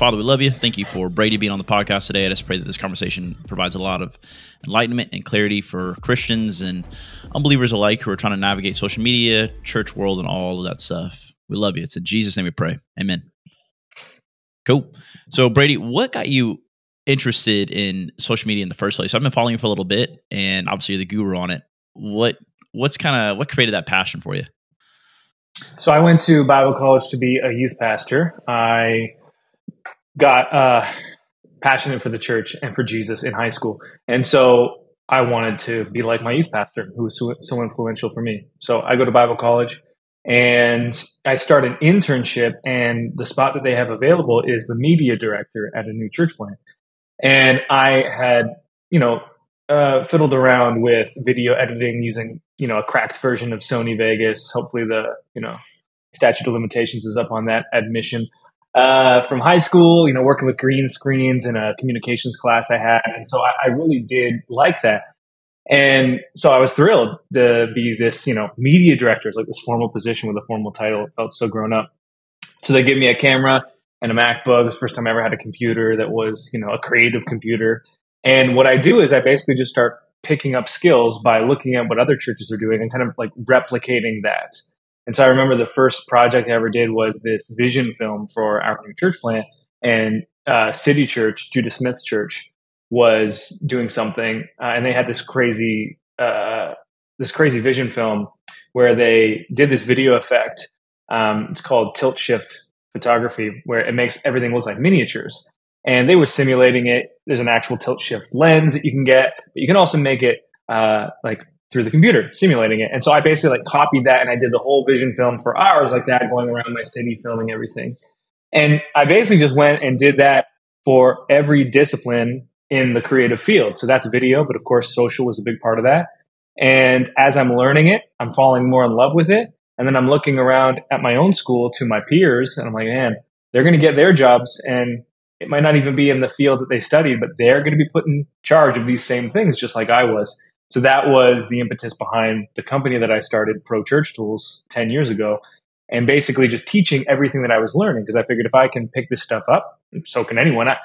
Father, we love you. Thank you for Brady being on the podcast today. I just pray that this conversation provides a lot of enlightenment and clarity for Christians and unbelievers alike who are trying to navigate social media, church world, and all of that stuff. We love you. It's in Jesus' name we pray. Amen. Cool. So, Brady, what got you interested in social media in the first place? So I've been following you for a little bit, and obviously you're the guru on it. What what's kind of what created that passion for you? So I went to Bible college to be a youth pastor. I got uh, passionate for the church and for Jesus in high school, and so I wanted to be like my youth pastor, who was so, so influential for me. So I go to Bible college, and I start an internship, and the spot that they have available is the media director at a new church plant. And I had, you know, uh, fiddled around with video editing using, you know, a cracked version of Sony Vegas. Hopefully, the you know statute of limitations is up on that admission. Uh, from high school, you know, working with green screens in a communications class I had, and so I, I really did like that. And so I was thrilled to be this, you know, media director, it's like this formal position with a formal title. It felt so grown up. So they give me a camera and a MacBook. It was first time I ever had a computer that was, you know, a creative computer. And what I do is I basically just start picking up skills by looking at what other churches are doing and kind of like replicating that. And so I remember the first project I ever did was this vision film for our new church plant and uh, City Church, Judah Smith Church, was doing something, uh, and they had this crazy, uh, this crazy vision film where they did this video effect. Um, it's called tilt shift photography, where it makes everything look like miniatures. And they were simulating it. There's an actual tilt shift lens that you can get, but you can also make it uh, like through the computer, simulating it. And so I basically like copied that and I did the whole vision film for hours like that, going around my city, filming everything. And I basically just went and did that for every discipline in the creative field. So that's video, but of course, social was a big part of that. And as I'm learning it, I'm falling more in love with it. And then I'm looking around at my own school to my peers, and I'm like, man, they're going to get their jobs, and it might not even be in the field that they studied, but they're going to be put in charge of these same things, just like I was. So that was the impetus behind the company that I started, Pro Church Tools, 10 years ago, and basically just teaching everything that I was learning. Because I figured if I can pick this stuff up, so can anyone. I,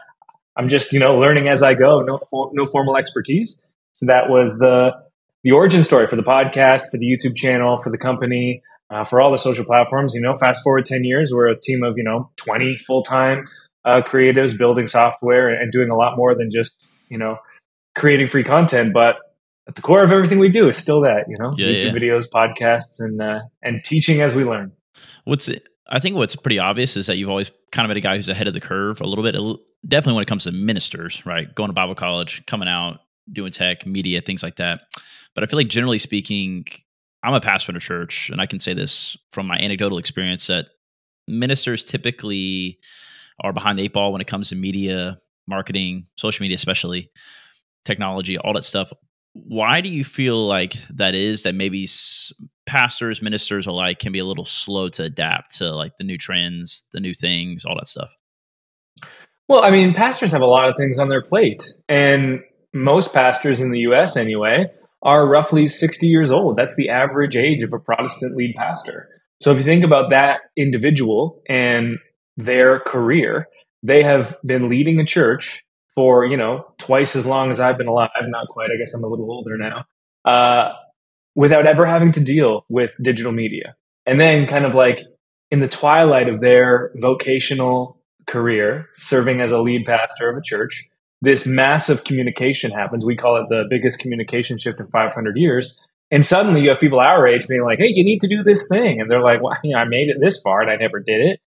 I'm just, you know, learning as I go, no, no formal expertise. So that was the, the origin story for the podcast, for the YouTube channel, for the company uh, for all the social platforms. You know, fast forward 10 years, we're a team of, you know, 20 full time uh, creatives building software and doing a lot more than just, you know, creating free content. But at the core of everything we do is still that, you know, yeah, YouTube yeah. videos, podcasts, and, uh, and teaching as we learn. What's it? I think what's pretty obvious is that you've always kind of been a guy who's ahead of the curve a little bit. Definitely when it comes to ministers, right? Going to Bible college, coming out, doing tech, media, things like that. But I feel like generally speaking, I'm a pastor in a church, and I can say this from my anecdotal experience that ministers typically are behind the eight ball when it comes to media, marketing, social media, especially technology, all that stuff. Why do you feel like that is that maybe pastors, ministers alike can be a little slow to adapt to like the new trends, the new things, all that stuff? Well, I mean, pastors have a lot of things on their plate, and most pastors in the US anyway are roughly 60 years old. That's the average age of a Protestant lead pastor. So if you think about that individual and their career, they have been leading a church for, you know, twice as long as I've been alive. Not quite. I guess I'm a little older now. Uh, without ever having to deal with digital media. And then kind of like in the twilight of their vocational career, serving as a lead pastor of a church, this massive communication happens. We call it the biggest communication shift in 500 years. And suddenly you have people our age being like, hey, you need to do this thing. And they're like, well, you know, I made it this far and I never did it.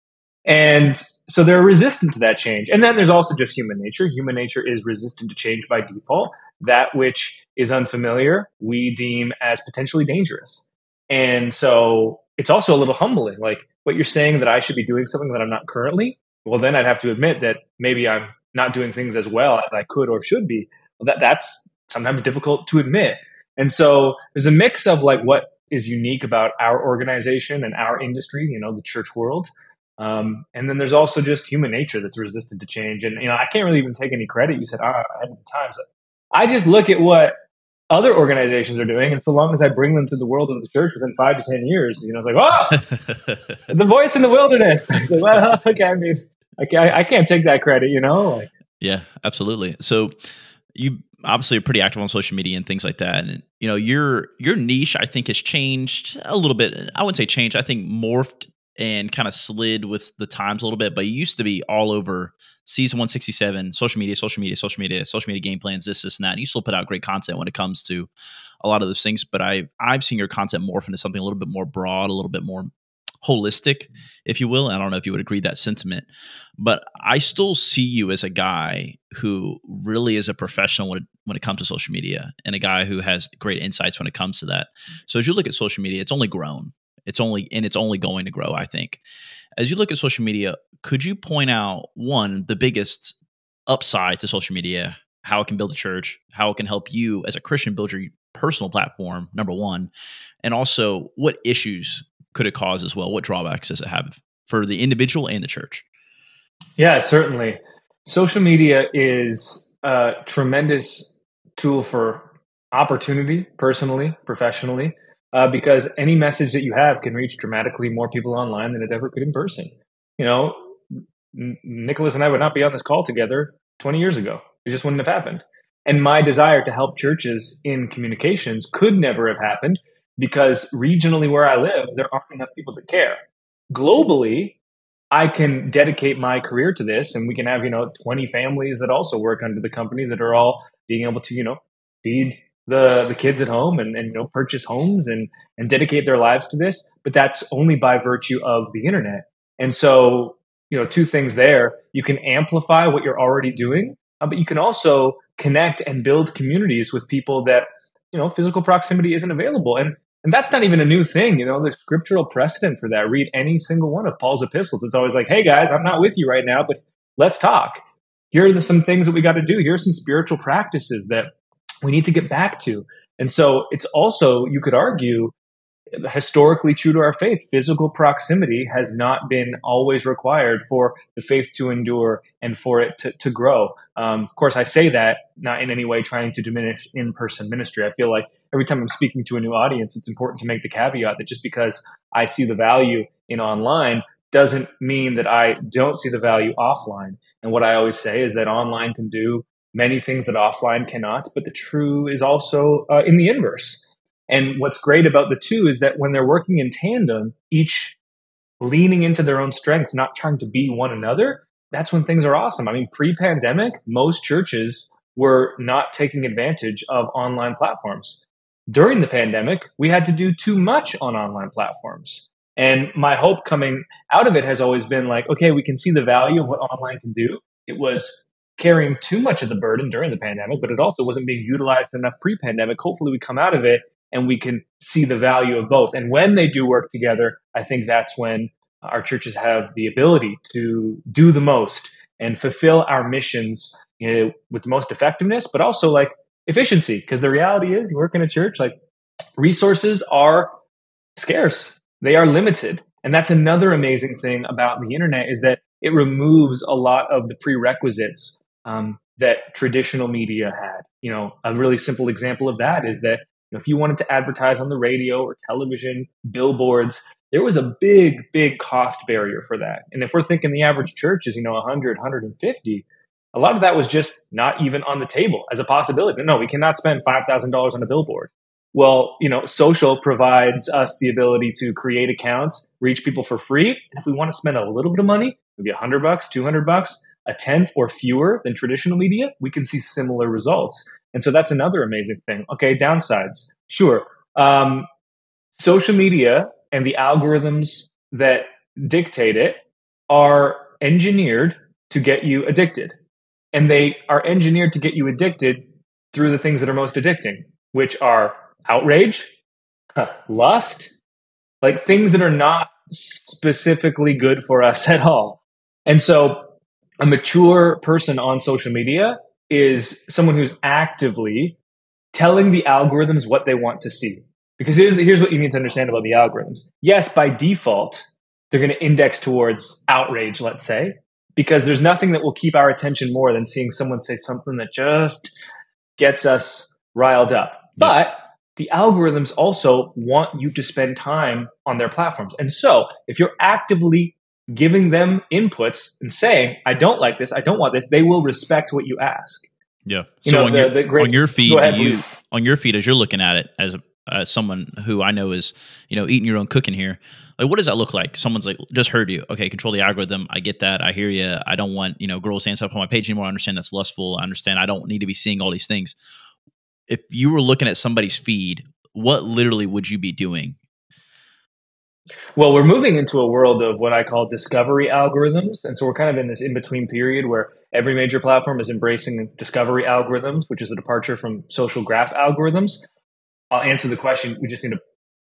And so they're resistant to that change. And then there's also just human nature. Human nature is resistant to change by default. That which is unfamiliar, we deem as potentially dangerous. And so it's also a little humbling. Like what you're saying that I should be doing something that I'm not currently. Well, then I'd have to admit that maybe I'm not doing things as well as I could or should be. Well, that that's sometimes difficult to admit. And so there's a mix of like what is unique about our organization and our industry, you know, the church world. Um, and then there's also just human nature that's resistant to change. And, you know, I can't really even take any credit. You said, ahead of the times. I just look at what other organizations are doing. And so long as I bring them to the world of the church within five to 10 years, you know, it's like, oh, the voice in the wilderness. I like, well, okay, I mean, I can't, I can't take that credit, you know? Like, yeah, absolutely. So you obviously are pretty active on social media and things like that. And you know, your your niche I think has changed a little bit. I wouldn't say changed, I think morphed and kind of slid with the times a little bit, but you used to be all over season 167, social media, social media, social media, social media game plans, this, this, and that. And you still put out great content when it comes to a lot of those things, but I I've seen your content morph into something a little bit more broad, a little bit more holistic, if you will. And I don't know if you would agree that sentiment, but I still see you as a guy who really is a professional when it, when it comes to social media and a guy who has great insights when it comes to that. So as you look at social media, it's only grown. It's only and it's only going to grow, I think. As you look at social media, could you point out one the biggest upside to social media, how it can build a church, how it can help you as a Christian build your personal platform, number 1, and also what issues could it cause as well? What drawbacks does it have for the individual and the church? Yeah, certainly. Social media is a tremendous tool for opportunity, personally, professionally, uh, because any message that you have can reach dramatically more people online than it ever could in person. You know, N- Nicholas and I would not be on this call together 20 years ago. It just wouldn't have happened. And my desire to help churches in communications could never have happened because regionally where I live, there aren't enough people to care. Globally, I can dedicate my career to this and we can have, you know, 20 families that also work under the company that are all being able to, you know, feed the, the kids at home and, and you know, purchase homes and, and dedicate their lives to this. But that's only by virtue of the internet. And so, you know, two things there. You can amplify what you're already doing, uh, but you can also connect and build communities with people that, you know, physical proximity isn't available. And and that's not even a new thing. You know, there's scriptural precedent for that. Read any single one of Paul's epistles. It's always like, hey guys, I'm not with you right now, but let's talk. Here are the, some things that we got to do. Here are some spiritual practices that we need to get back to. And so it's also, you could argue, historically true to our faith. Physical proximity has not been always required for the faith to endure and for it to, to grow. Um, of course, I say that not in any way trying to diminish in person ministry. I feel like every time I'm speaking to a new audience, it's important to make the caveat that just because I see the value in online doesn't mean that I don't see the value offline. And what I always say is that online can do many things that offline cannot, but the true is also uh, in the inverse and what's great about the two is that when they're working in tandem, each leaning into their own strengths, not trying to be one another, that's when things are awesome. I mean, pre pandemic, most churches were not taking advantage of online platforms. During the pandemic, we had to do too much on online platforms. And my hope coming out of it has always been like, okay, we can see the value of what online can do. It was carrying too much of the burden during the pandemic, but it also wasn't being utilized enough pre pandemic. Hopefully, we come out of it and we can see the value of both. And when they do work together, I think that's when our churches have the ability to do the most and fulfill our missions you know, with the most effectiveness, but also like efficiency. Because the reality is, you work in a church, like resources are scarce, they are limited. And that's another amazing thing about the internet is that it removes a lot of the prerequisites um, that traditional media had. You know, a really simple example of that is that if you wanted to advertise on the radio or television, billboards, there was a big, big cost barrier for that. And if we're thinking the average church is, you know, 100, 150, a lot of that was just not even on the table as a possibility. No, we cannot spend $5,000 on a billboard. Well, you know, social provides us the ability to create accounts, reach people for free. And if we want to spend a little bit of money, maybe 100 bucks, 200 bucks, a tenth or fewer than traditional media, we can see similar results. And so that's another amazing thing. Okay, downsides. Sure. Um, social media and the algorithms that dictate it are engineered to get you addicted. And they are engineered to get you addicted through the things that are most addicting, which are outrage, lust, like things that are not specifically good for us at all. And so a mature person on social media is someone who's actively telling the algorithms what they want to see. Because here's, here's what you need to understand about the algorithms. Yes, by default, they're going to index towards outrage, let's say, because there's nothing that will keep our attention more than seeing someone say something that just gets us riled up. But the algorithms also want you to spend time on their platforms. And so if you're actively giving them inputs and saying, I don't like this, I don't want this, they will respect what you ask. Yeah. You so know, on, the, your, the great, on your feed, ahead, you, on your feed, as you're looking at it as a, as someone who I know is, you know, eating your own cooking here, like what does that look like? Someone's like, just heard you. Okay, control the algorithm. I get that. I hear you. I don't want, you know, girls saying stuff on my page anymore. I understand that's lustful. I understand I don't need to be seeing all these things. If you were looking at somebody's feed, what literally would you be doing well, we're moving into a world of what I call discovery algorithms. And so we're kind of in this in between period where every major platform is embracing discovery algorithms, which is a departure from social graph algorithms. I'll answer the question. We just need a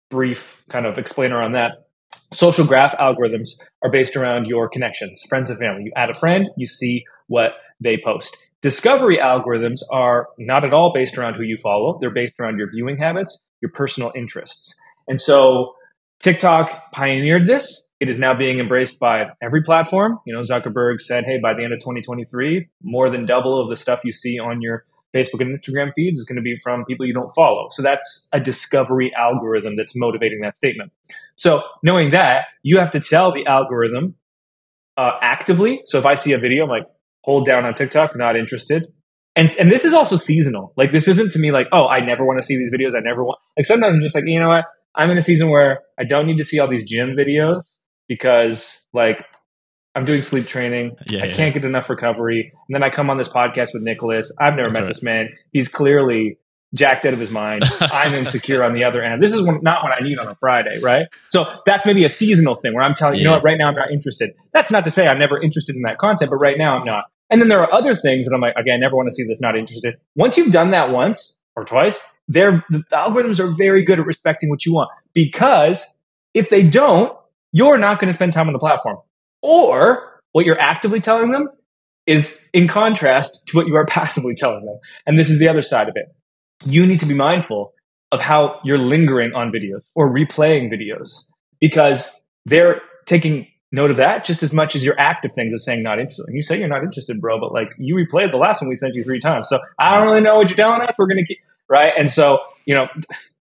brief kind of explainer on that. Social graph algorithms are based around your connections, friends and family. You add a friend, you see what they post. Discovery algorithms are not at all based around who you follow. They're based around your viewing habits, your personal interests. And so TikTok pioneered this. It is now being embraced by every platform. You know, Zuckerberg said, hey, by the end of 2023, more than double of the stuff you see on your Facebook and Instagram feeds is going to be from people you don't follow. So that's a discovery algorithm that's motivating that statement. So knowing that, you have to tell the algorithm uh, actively. So if I see a video, I'm like, hold down on TikTok, not interested. And, and this is also seasonal. Like this isn't to me like, oh, I never want to see these videos. I never want, like sometimes I'm just like, you know what? I'm in a season where I don't need to see all these gym videos because like I'm doing sleep training. Yeah, I yeah. can't get enough recovery. And then I come on this podcast with Nicholas. I've never That's met right. this man. He's clearly jacked out of his mind. I'm insecure on the other end. This is when, not what I need on a Friday, right? So that's maybe a seasonal thing where I'm telling you, yeah. you know what, right now I'm not interested. That's not to say I'm never interested in that content, but right now I'm not. And then there are other things that I'm like, okay, I never want to see this, not interested. Once you've done that once or twice, they're, the algorithms are very good at respecting what you want because if they don't, you're not going to spend time on the platform. Or what you're actively telling them is in contrast to what you are passively telling them. And this is the other side of it. You need to be mindful of how you're lingering on videos or replaying videos because they're taking note of that just as much as your active things of saying not interested. You say you're not interested, bro, but like you replayed the last one we sent you three times. So I don't really know what you're telling us. We're going to keep, right? And so, you know,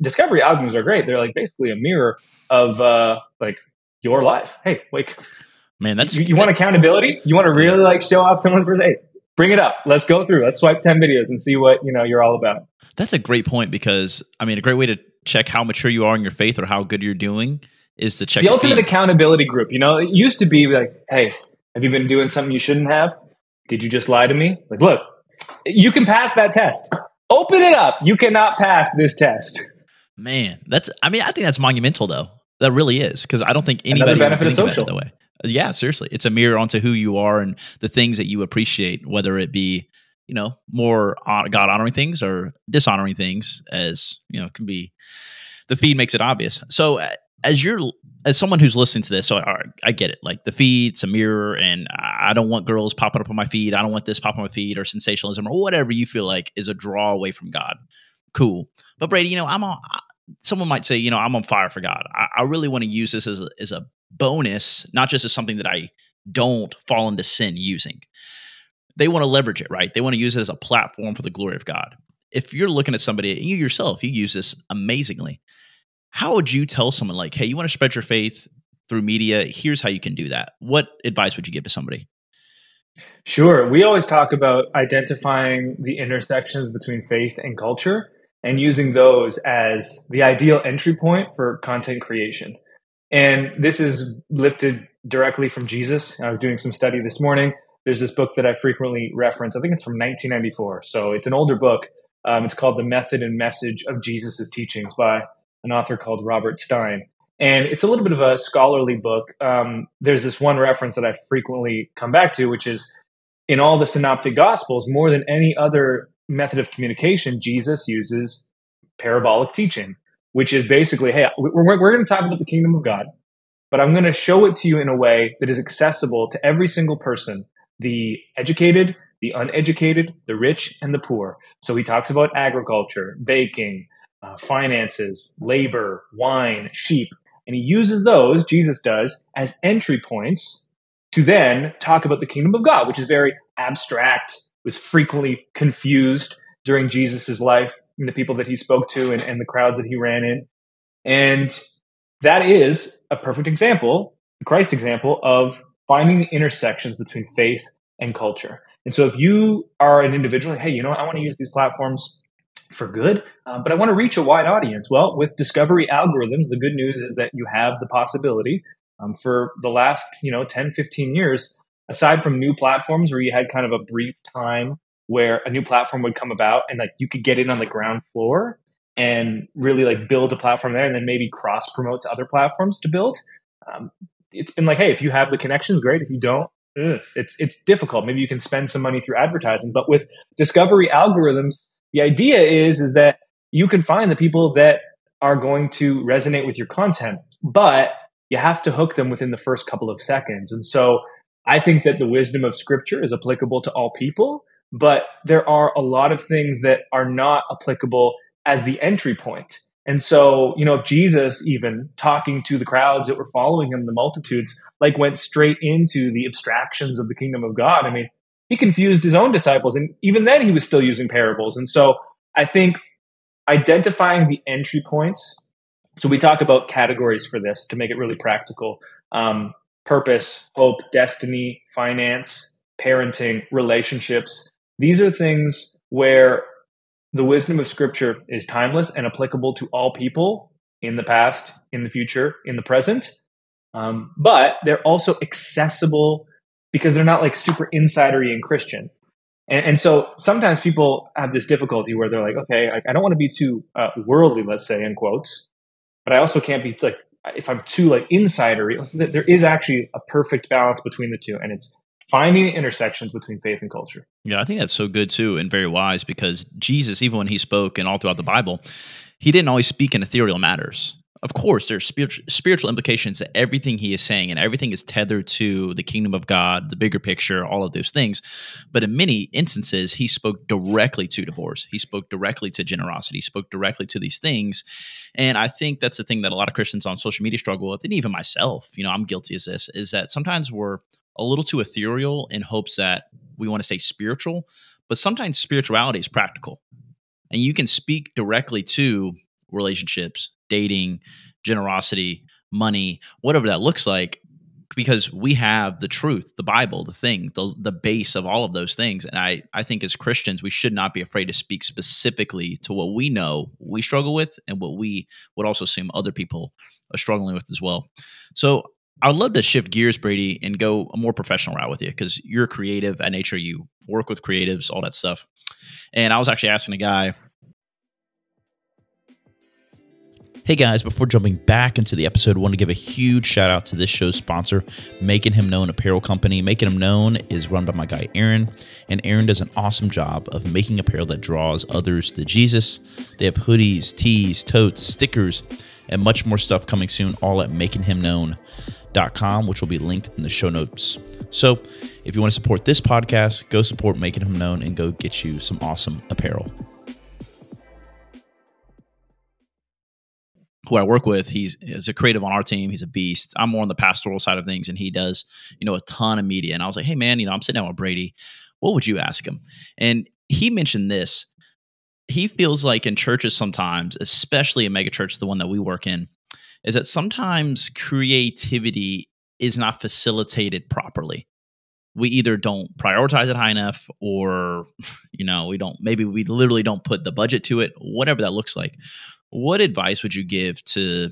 discovery algorithms are great. They're like basically a mirror of uh like your life. Hey, like, Man, that's you, you want accountability? You want to really like show off someone for hey, bring it up. Let's go through. Let's swipe 10 videos and see what, you know, you're all about. That's a great point because I mean, a great way to check how mature you are in your faith or how good you're doing is to check it's the ultimate accountability group. You know, it used to be like, hey, have you been doing something you shouldn't have? Did you just lie to me? Like, look, you can pass that test. Open it up. You cannot pass this test. Man, that's. I mean, I think that's monumental, though. That really is because I don't think anybody Another benefit of social. that way. Yeah, seriously, it's a mirror onto who you are and the things that you appreciate, whether it be you know more God honoring things or dishonoring things, as you know, can be. The feed makes it obvious. So, uh, as you're as someone who's listening to this, so I get it. Like the feed's a mirror, and I don't want girls popping up on my feed. I don't want this popping on my feed or sensationalism or whatever you feel like is a draw away from God. Cool, but Brady, you know, I'm on. Someone might say, you know, I'm on fire for God. I, I really want to use this as a, as a bonus, not just as something that I don't fall into sin using. They want to leverage it, right? They want to use it as a platform for the glory of God. If you're looking at somebody, you yourself, you use this amazingly how would you tell someone like, hey, you want to spread your faith through media? Here's how you can do that. What advice would you give to somebody? Sure. We always talk about identifying the intersections between faith and culture and using those as the ideal entry point for content creation. And this is lifted directly from Jesus. I was doing some study this morning. There's this book that I frequently reference. I think it's from 1994. So it's an older book. Um, it's called The Method and Message of Jesus' Teachings by an author called Robert Stein. And it's a little bit of a scholarly book. Um, there's this one reference that I frequently come back to, which is in all the synoptic gospels, more than any other method of communication, Jesus uses parabolic teaching, which is basically, hey, we're, we're going to talk about the kingdom of God, but I'm going to show it to you in a way that is accessible to every single person, the educated, the uneducated, the rich, and the poor. So he talks about agriculture, baking, uh, finances, labor, wine, sheep. And he uses those, Jesus does, as entry points to then talk about the kingdom of God, which is very abstract, was frequently confused during Jesus' life and the people that he spoke to and, and the crowds that he ran in. And that is a perfect example the Christ example of finding the intersections between faith and culture. And so if you are an individual, hey, you know, what, I want to use these platforms for good, um, but I want to reach a wide audience. Well, with discovery algorithms, the good news is that you have the possibility um, for the last, you know, 10, 15 years, aside from new platforms where you had kind of a brief time where a new platform would come about and like you could get in on the ground floor and really like build a platform there and then maybe cross promote to other platforms to build. Um, it's been like, hey, if you have the connections, great. If you don't, ugh, it's it's difficult. Maybe you can spend some money through advertising. But with discovery algorithms, the idea is is that you can find the people that are going to resonate with your content, but you have to hook them within the first couple of seconds. And so I think that the wisdom of scripture is applicable to all people, but there are a lot of things that are not applicable as the entry point. And so, you know, if Jesus even talking to the crowds that were following him, the multitudes, like went straight into the abstractions of the kingdom of God, I mean, he confused his own disciples. And even then, he was still using parables. And so I think identifying the entry points. So we talk about categories for this to make it really practical um, purpose, hope, destiny, finance, parenting, relationships. These are things where the wisdom of scripture is timeless and applicable to all people in the past, in the future, in the present. Um, but they're also accessible because they're not like super insidery and Christian. And, and, so sometimes people have this difficulty where they're like, okay, I, I don't want to be too uh, worldly, let's say in quotes, but I also can't be like, if I'm too like insidery, there is actually a perfect balance between the two. And it's finding the intersections between faith and culture. Yeah, I think that's so good too and very wise because Jesus, even when he spoke and all throughout the Bible, he didn't always speak in ethereal matters. Of course, there's spiritual, spiritual implications to everything he is saying, and everything is tethered to the kingdom of God, the bigger picture, all of those things. But in many instances, he spoke directly to divorce. He spoke directly to generosity. He spoke directly to these things. And I think that's the thing that a lot of Christians on social media struggle with, and even myself, you know, I'm guilty as this, is that sometimes we're a little too ethereal in hopes that we want to stay spiritual, but sometimes spirituality is practical. And you can speak directly to relationships, dating, generosity, money, whatever that looks like, because we have the truth, the Bible, the thing, the the base of all of those things. And I I think as Christians, we should not be afraid to speak specifically to what we know we struggle with and what we would also assume other people are struggling with as well. So I would love to shift gears, Brady, and go a more professional route with you because you're creative at nature. You work with creatives, all that stuff. And I was actually asking a guy. Hey guys, before jumping back into the episode, I want to give a huge shout out to this show's sponsor, Makin Him Known Apparel Company. Makin Him Known is run by my guy Aaron, and Aaron does an awesome job of making apparel that draws others to Jesus. They have hoodies, tees, totes, stickers, and much more stuff coming soon, all at Makin Him Known com, which will be linked in the show notes. So if you want to support this podcast, go support Makin Him Known and go get you some awesome apparel. Who I work with, he's is a creative on our team. He's a beast. I'm more on the pastoral side of things, and he does, you know, a ton of media. And I was like, hey man, you know, I'm sitting down with Brady. What would you ask him? And he mentioned this. He feels like in churches sometimes, especially a mega church, the one that we work in, is that sometimes creativity is not facilitated properly. We either don't prioritize it high enough or you know, we don't maybe we literally don't put the budget to it, whatever that looks like. What advice would you give to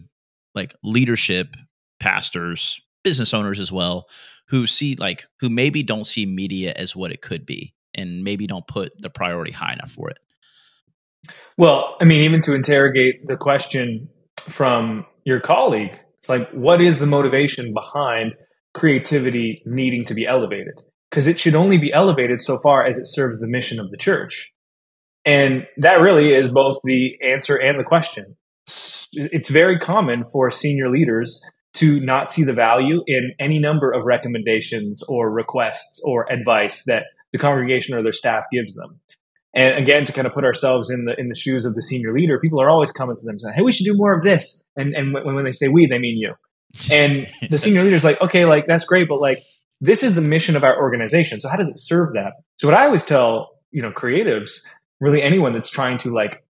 like leadership, pastors, business owners as well who see like who maybe don't see media as what it could be and maybe don't put the priority high enough for it? Well, I mean, even to interrogate the question from your colleague. It's like, what is the motivation behind creativity needing to be elevated? Because it should only be elevated so far as it serves the mission of the church. And that really is both the answer and the question. It's very common for senior leaders to not see the value in any number of recommendations or requests or advice that the congregation or their staff gives them. And again, to kind of put ourselves in the in the shoes of the senior leader, people are always coming to them saying, "Hey, we should do more of this." And and when, when they say we, they mean you. And the senior leader is like, "Okay, like that's great, but like this is the mission of our organization. So how does it serve that?" So what I always tell you know creatives, really anyone that's trying to like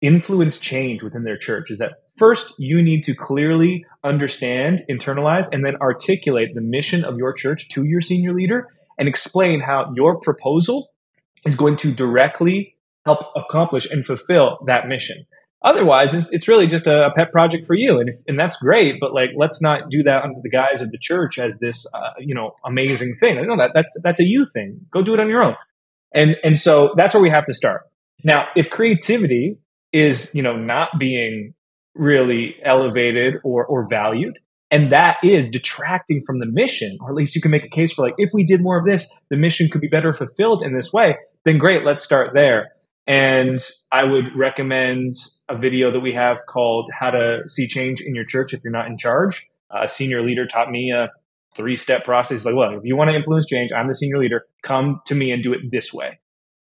influence change within their church, is that First, you need to clearly understand, internalize, and then articulate the mission of your church to your senior leader and explain how your proposal is going to directly help accomplish and fulfill that mission. Otherwise, it's, it's really just a, a, pet project for you, and if, and that's great. But like, let's not do that under the guise of the church as this, uh, you know, amazing thing. Know that that's that's a you thing. Go do it on your own, and and so that's where we have to start. Now, if creativity is you know not being really elevated or or valued, and that is detracting from the mission, or at least you can make a case for like, if we did more of this, the mission could be better fulfilled in this way. Then great, let's start there. And I would recommend a video that we have called How to See Change in Your Church If You're Not in Charge. A senior leader taught me a three step process. Like, well, if you want to influence change, I'm the senior leader, come to me and do it this way.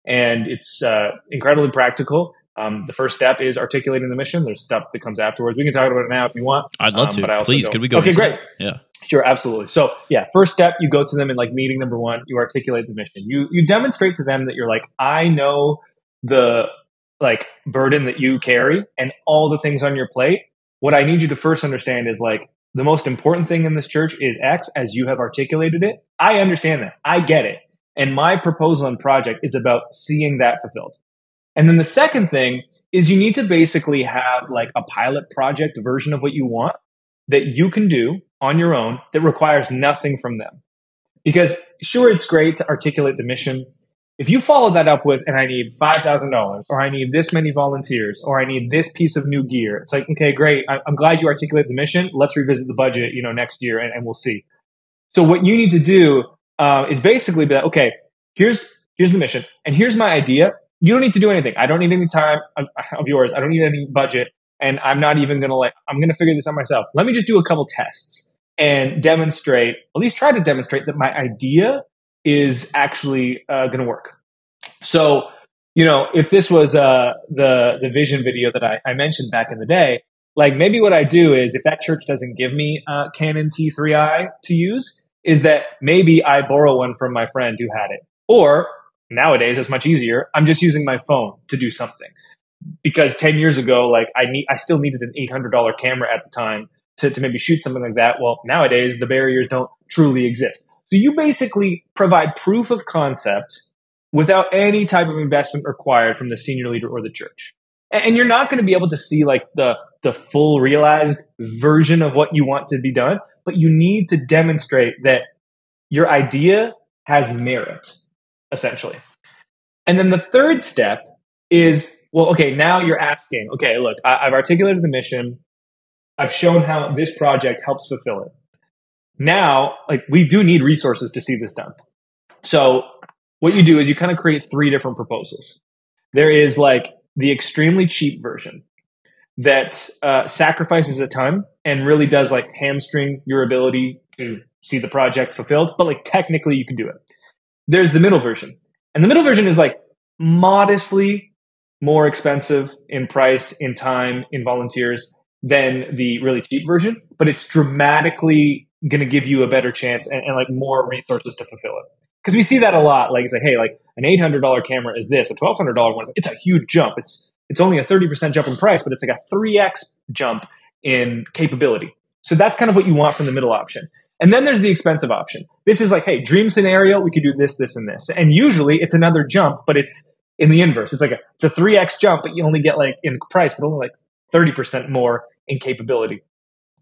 And it's uh, incredibly practical. Um, the first step is articulating the mission. There's stuff that comes afterwards. We can talk about it now if you want. I'd love um, to. But I Please, could we go? Okay, great. Yeah. Sure, absolutely. So, yeah, first step, you go to them in like meeting number one. You articulate the mission. You you demonstrate to them that you're like, I know the like burden that you carry and all the things on your plate, what I need you to first understand is like the most important thing in this church is X as you have articulated it. I understand that. I get it. And my proposal and project is about seeing that fulfilled. And then the second thing is you need to basically have like a pilot project version of what you want that you can do on your own that requires nothing from them. Because sure, it's great to articulate the mission if you follow that up with, and I need $5,000, or I need this many volunteers, or I need this piece of new gear, it's like, okay, great. I'm glad you articulate the mission. Let's revisit the budget, you know, next year and, and we'll see. So what you need to do uh, is basically be like, okay, here's, here's the mission and here's my idea. You don't need to do anything. I don't need any time of, of yours. I don't need any budget. And I'm not even going to like, I'm going to figure this out myself. Let me just do a couple tests and demonstrate, at least try to demonstrate that my idea is actually uh, going to work. So, you know, if this was uh, the the vision video that I, I, mentioned back in the day, like maybe what I do is if that church doesn't give me uh, Canon T3i to use, is that maybe I borrow one from my friend who had it, or nowadays it's much easier. I'm just using my phone to do something because 10 years ago, like I need, I still needed an $800 camera at the time to, to maybe shoot something like that. Well, nowadays the barriers don't truly exist. So you basically provide proof of concept without any type of investment required from the senior leader or the church. And you're not going to be able to see like the the full realized version of what you want to be done, but you need to demonstrate that your idea has merit, essentially. And then the third step is well, okay, now you're asking, okay, look, I, have articulated the mission. I've shown how this project helps fulfill it. Now, like we do need resources to see this done. So what you do is you kind of create three different proposals. There is like the extremely cheap version that uh, sacrifices a ton and really does like hamstring your ability to see the project fulfilled, but like technically you can do it. There's the middle version. And the middle version is like modestly more expensive in price, in time, in volunteers than the really cheap version, but it's dramatically going to give you a better chance and, and, like more resources to fulfill it. Because we see that a lot. Like it's like, hey, like an eight hundred dollar camera is this, a twelve hundred dollar one. Is, it's a huge jump. It's it's only a thirty percent jump in price, but it's like a three x jump in capability. So that's kind of what you want from the middle option. And then there's the expensive option. This is like, hey, dream scenario, we could do this, this, and this. And usually it's another jump, but it's in the inverse. It's like a it's a three x jump, but you only get like in price, but only like thirty percent more in capability.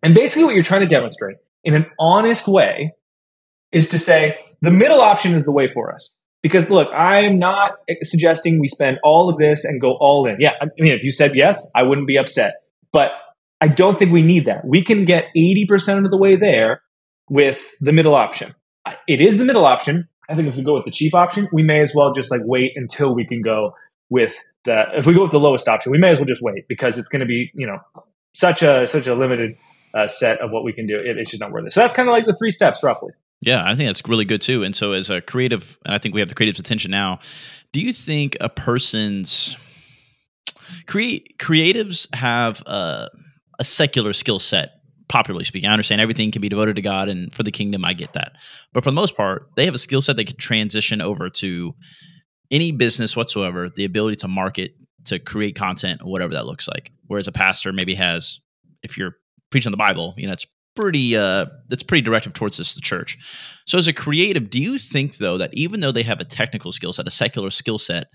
And basically, what you're trying to demonstrate in an honest way is to say the middle option is the way for us. Because look, I'm not suggesting we spend all of this and go all in. Yeah, I mean, if you said yes, I wouldn't be upset. But I don't think we need that. We can get 80% of the way there with the middle option. It is the middle option. I think if we go with the cheap option, we may as well just like wait until we can go with the if we go with the lowest option, we may as well just wait because it's going to be, you know, such a such a limited uh, set of what we can do, it, it's just not worth it. So that's kind of like the three steps, roughly. Yeah, I think that's really good too. And so, as a creative, I think we have the creative's attention now. Do you think a person's create creatives have a, a secular skill set? Popularly speaking, I understand everything can be devoted to God and for the kingdom. I get that, but for the most part, they have a skill set they can transition over to any business whatsoever. The ability to market, to create content, whatever that looks like. Whereas a pastor maybe has if you're preaching the Bible, you know, it's pretty uh that's pretty directive towards this the church. So as a creative, do you think though that even though they have a technical skill set, a secular skill set,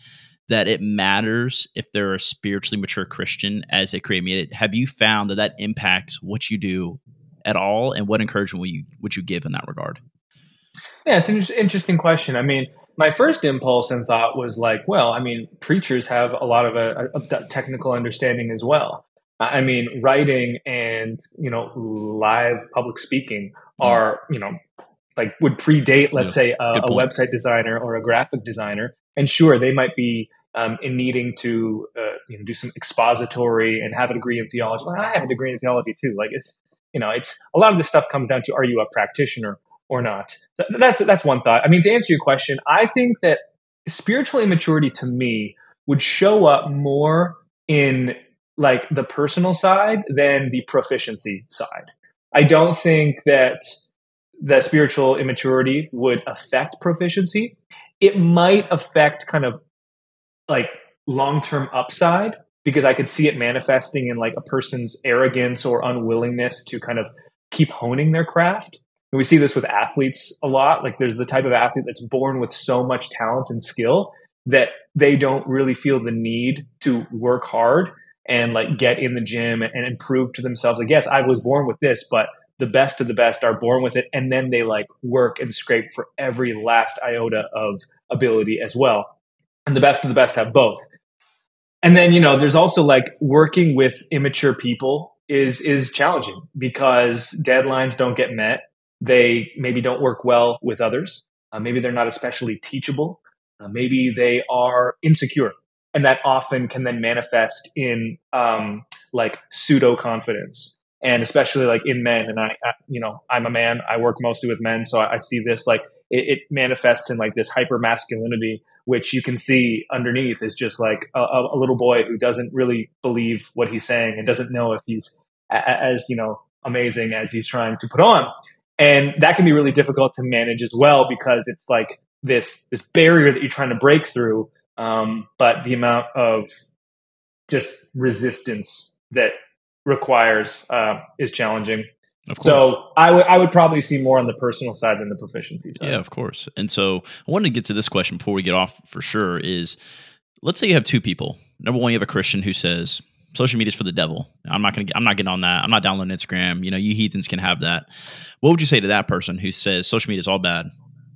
that it matters if they're a spiritually mature Christian as creative media? Have you found that that impacts what you do at all, and what encouragement would you would you give in that regard? Yeah, it's an interesting question. I mean, my first impulse and thought was like, well, I mean, preachers have a lot of a, a technical understanding as well. I mean, writing and you know live public speaking mm. are you know like would predate, let's yeah, say, a, a, website designer or a graphic designer. And sure, they might be um, in needing to uh, you know, do some expository and have a degree in theology. Well, I have a degree in theology too. Like it's you know, it's a lot of this stuff comes down to are you a practitioner or not. That's that's one thought. I mean, to answer your question, I think that spiritual immaturity to me would show up more in like the personal side than the proficiency side. I don't think that the spiritual immaturity would affect proficiency. It might affect kind of like long term upside because I could see it manifesting in like a person's arrogance or unwillingness to kind of keep honing their craft. And we see this with athletes a lot. Like there's the type of athlete that's born with so much talent and skill that they don't really feel the need to work hard and like get in the gym and, improve to themselves. Like, yes, I was born with this, but the best of the best are born with it. And then they like work and scrape for every last iota of ability as well. And the best of the best have both. And then, you know, there's also like working with immature people is is challenging because deadlines don't get met. They maybe don't work well with others. Uh, maybe they're not especially teachable. Uh, maybe they are insecure and that often can then manifest in um, like pseudo confidence and especially like in men and I, I, you know i'm a man. I work mostly with men so i, I see this like it, it, manifests in like this hyper masculinity which you can see underneath is just like a, a, little boy who doesn't really believe what he's saying and doesn't know if he's a, as you know amazing as he's trying to put on. And that can be really difficult to manage as well because it's like this this barrier that you're trying to break through um, but the amount of just resistance that requires uh, is challenging. Of course. So I would I would probably see more on the personal side than the proficiency side. Yeah, of course. And so I wanted to get to this question before we get off for sure. Is let's say you have two people. Number one, you have a Christian who says social media is for the devil. I'm not gonna I'm not getting on that. I'm not downloading Instagram. You know, you heathens can have that. What would you say to that person who says social media is all bad?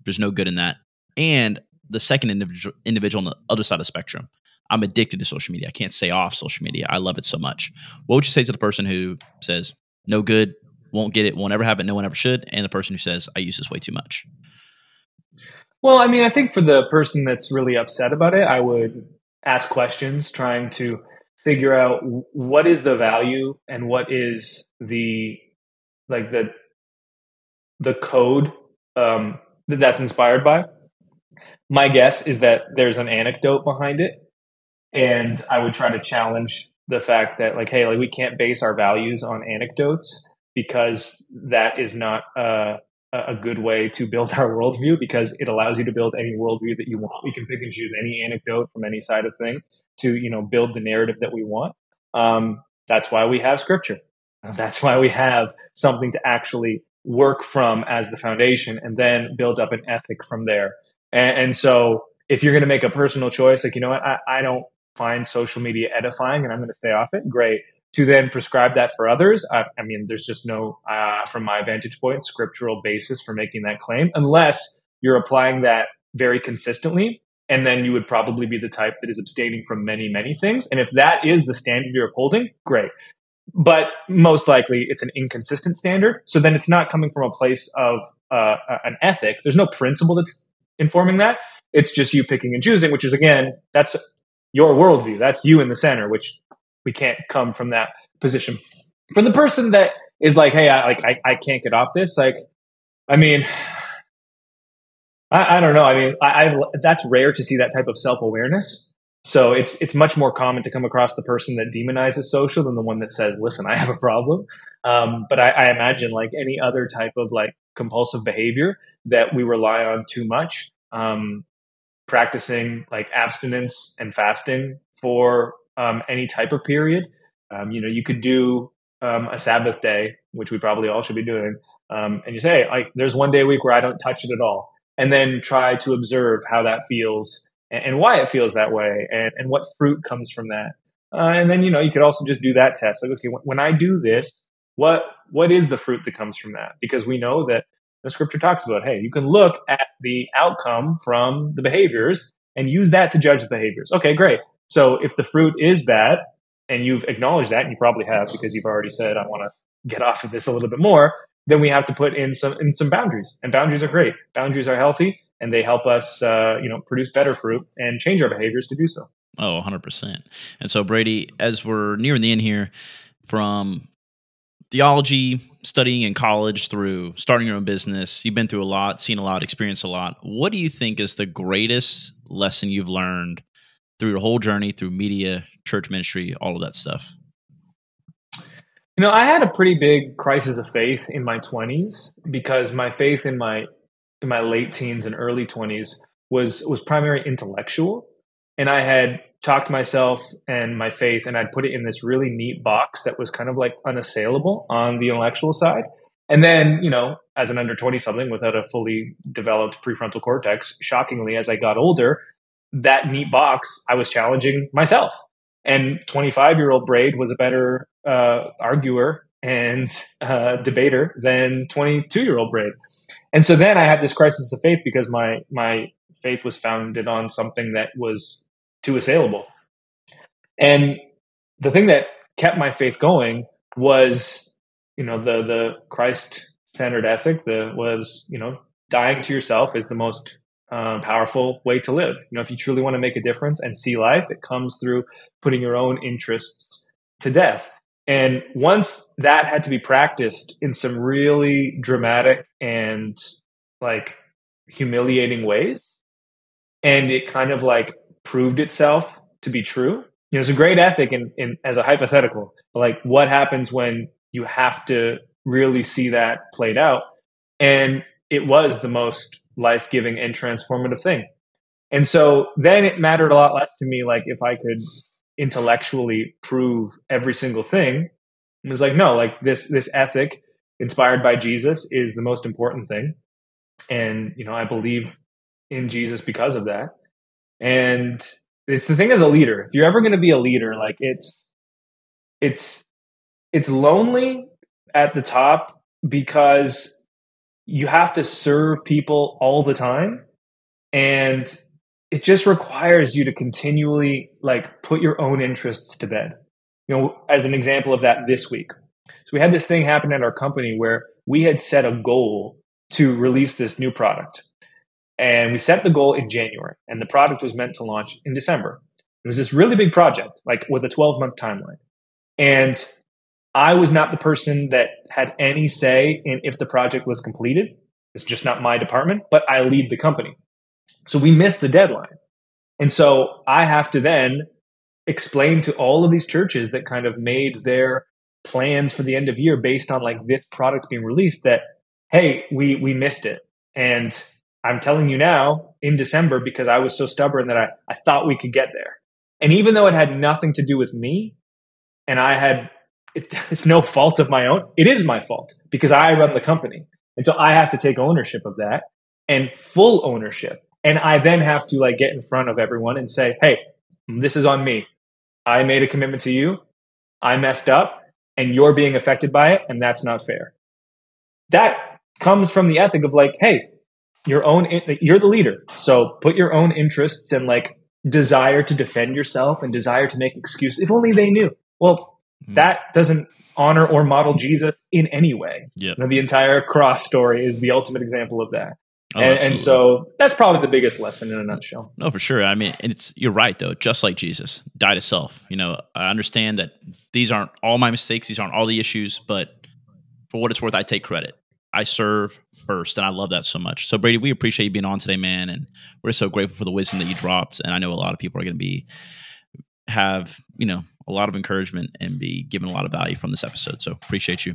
There's no good in that. And the second individual individual on the other side of the spectrum. I'm addicted to social media. I can't stay off social media. I love it so much. What would you say to the person who says, no good, won't get it, won't ever have it, no one ever should, and the person who says, I use this way too much? Well, I mean, I think for the person that's really upset about it, I would ask questions trying to figure out what is the value and what is the like the the code um, that that's inspired by my guess is that there's an anecdote behind it and i would try to challenge the fact that like hey like we can't base our values on anecdotes because that is not a, a good way to build our worldview because it allows you to build any worldview that you want. We can pick and choose any anecdote from any side of thing to you know build the narrative that we want. Um, that's why we have scripture. That's why we have something to actually work from as the foundation and then build up an ethic from there and, and so if you're going to make a personal choice, like, you know what, I, I don't find social media edifying and I'm going to stay off it, great. To then prescribe that for others, I, I mean, there's just no, uh, from my vantage point, scriptural basis for making that claim, unless you're applying that very consistently. And then you would probably be the type that is abstaining from many, many things. And if that is the standard you're upholding, great. But most likely it's an inconsistent standard. So then it's not coming from a place of uh, an ethic. There's no principle that's informing that. It's just you picking and choosing, which is again, that's your worldview. That's you in the center, which we can't come from that position. For the person that is like, hey, I like I, I can't get off this, like, I mean, I, I don't know. I mean, I, I that's rare to see that type of self awareness. So it's it's much more common to come across the person that demonizes social than the one that says, "Listen, I have a problem." Um, but I, I, imagine, like any other type of like compulsive behavior that we rely on too much, um, practicing like abstinence and fasting for um, any type of period. Um, you know, you could do um, a Sabbath day, which we probably all should be doing, um, and you say, like, there's one day a week where I don't touch it at all, and then try to observe how that feels and, and why it feels that way, and, and what fruit comes from that. Uh, and then you know you could also just do that test, like, okay, when I do this, what what is the fruit that comes from that? Because we know that the scripture talks about, hey, you can look at the outcome from the behaviors and use that to judge the behaviors. Okay, great. So if the fruit is bad, and you've acknowledged that, and you probably have because you've already said, I want to get off of this a little bit more, then we have to put in some in some boundaries. And boundaries are great. Boundaries are healthy and they help us uh, you know produce better fruit and change our behaviors to do so. Oh, 100%. And so Brady, as we're nearing the end here from theology, studying in college through starting your own business, you've been through a lot, seen a lot, experienced a lot. What do you think is the greatest lesson you've learned through your whole journey through media, church ministry, all of that stuff? You know, I had a pretty big crisis of faith in my 20s because my faith in my in my late teens and early 20s was was primarily intellectual and I had talked to myself and my faith and I'd put it in this really neat box that was kind of like unassailable on the intellectual side. And then, you know, as an under 20 something without a fully developed prefrontal cortex, shockingly, as I got older, that neat box, I was challenging myself. And 25 year old Brady was a better uh, arguer and uh, debater than 22 year old Brady. And so then I had this crisis of faith because my my faith was founded on something that was too assailable. And the thing that kept my faith going was, you know, the the Christ centered ethic. The was, you know, dying to yourself is the most uh, powerful way to live. You know, if you truly want to make a difference and see life, it comes through putting your own interests to death. And once that had to be practiced in some really dramatic and like humiliating ways, and it kind of like proved itself to be true. You know, it's a great ethic in, in as a hypothetical. Like, what happens when you have to really see that played out? And it was the most life giving and transformative thing. And so then it mattered a lot less to me, like if I could intellectually prove every single thing. It was like, no, like this this ethic inspired by Jesus is the most important thing. And, you know, I believe in Jesus because of that. And it's the thing as a leader. If you're ever going to be a leader, like it's it's it's lonely at the top because you have to serve people all the time. And it just requires you to continually like put your own interests to bed. You know as an example of that this week. So we had this thing happen at our company where we had set a goal to release this new product and we set the goal in january and the product was meant to launch in december it was this really big project like with a 12 month timeline and I was not the person that had any say in if the project was completed. It's just not my department, but I lead the company. So we missed the deadline. And so I have to then explain to all of these churches that kind of made their plans for the end of year based on like this product being released that, hey, we, we missed it. And I'm telling you now in December because I was so stubborn that I, I thought we could get there. And even though it had nothing to do with me and I had it, it's no fault of my own. It is my fault because I run the company. And so I have to take ownership of that and full ownership. And I then have to like get in front of everyone and say, Hey, this is on me. I made a commitment to you. I messed up and you're being affected by it. And that's not fair. That comes from the ethic of like, Hey, your own, you're the leader. So put your own interests and like desire to defend yourself and desire to make excuses. If only they knew. Well, Mm. That doesn't honor or model Jesus in any way. Yep. You know, the entire cross story is the ultimate example of that. Oh, and, and, so that's probably the biggest lesson in a nutshell. No, for sure. I mean, it's you're right though. Just like Jesus died to self. You know, I understand that these aren't all my mistakes. These aren't all the issues. But for what it's worth, I take credit. I serve first, and I love that so much. So Brady, we appreciate you being on today, man, and we're so grateful for the wisdom that you dropped. And I know a lot of people are going to be have you know a lot of encouragement and be given a lot of value from this episode. So appreciate you.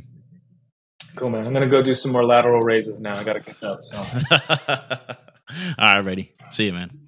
Cool, man. I'm going to go do some more lateral raises now. I got to get up. So. All right, ready. See you, man.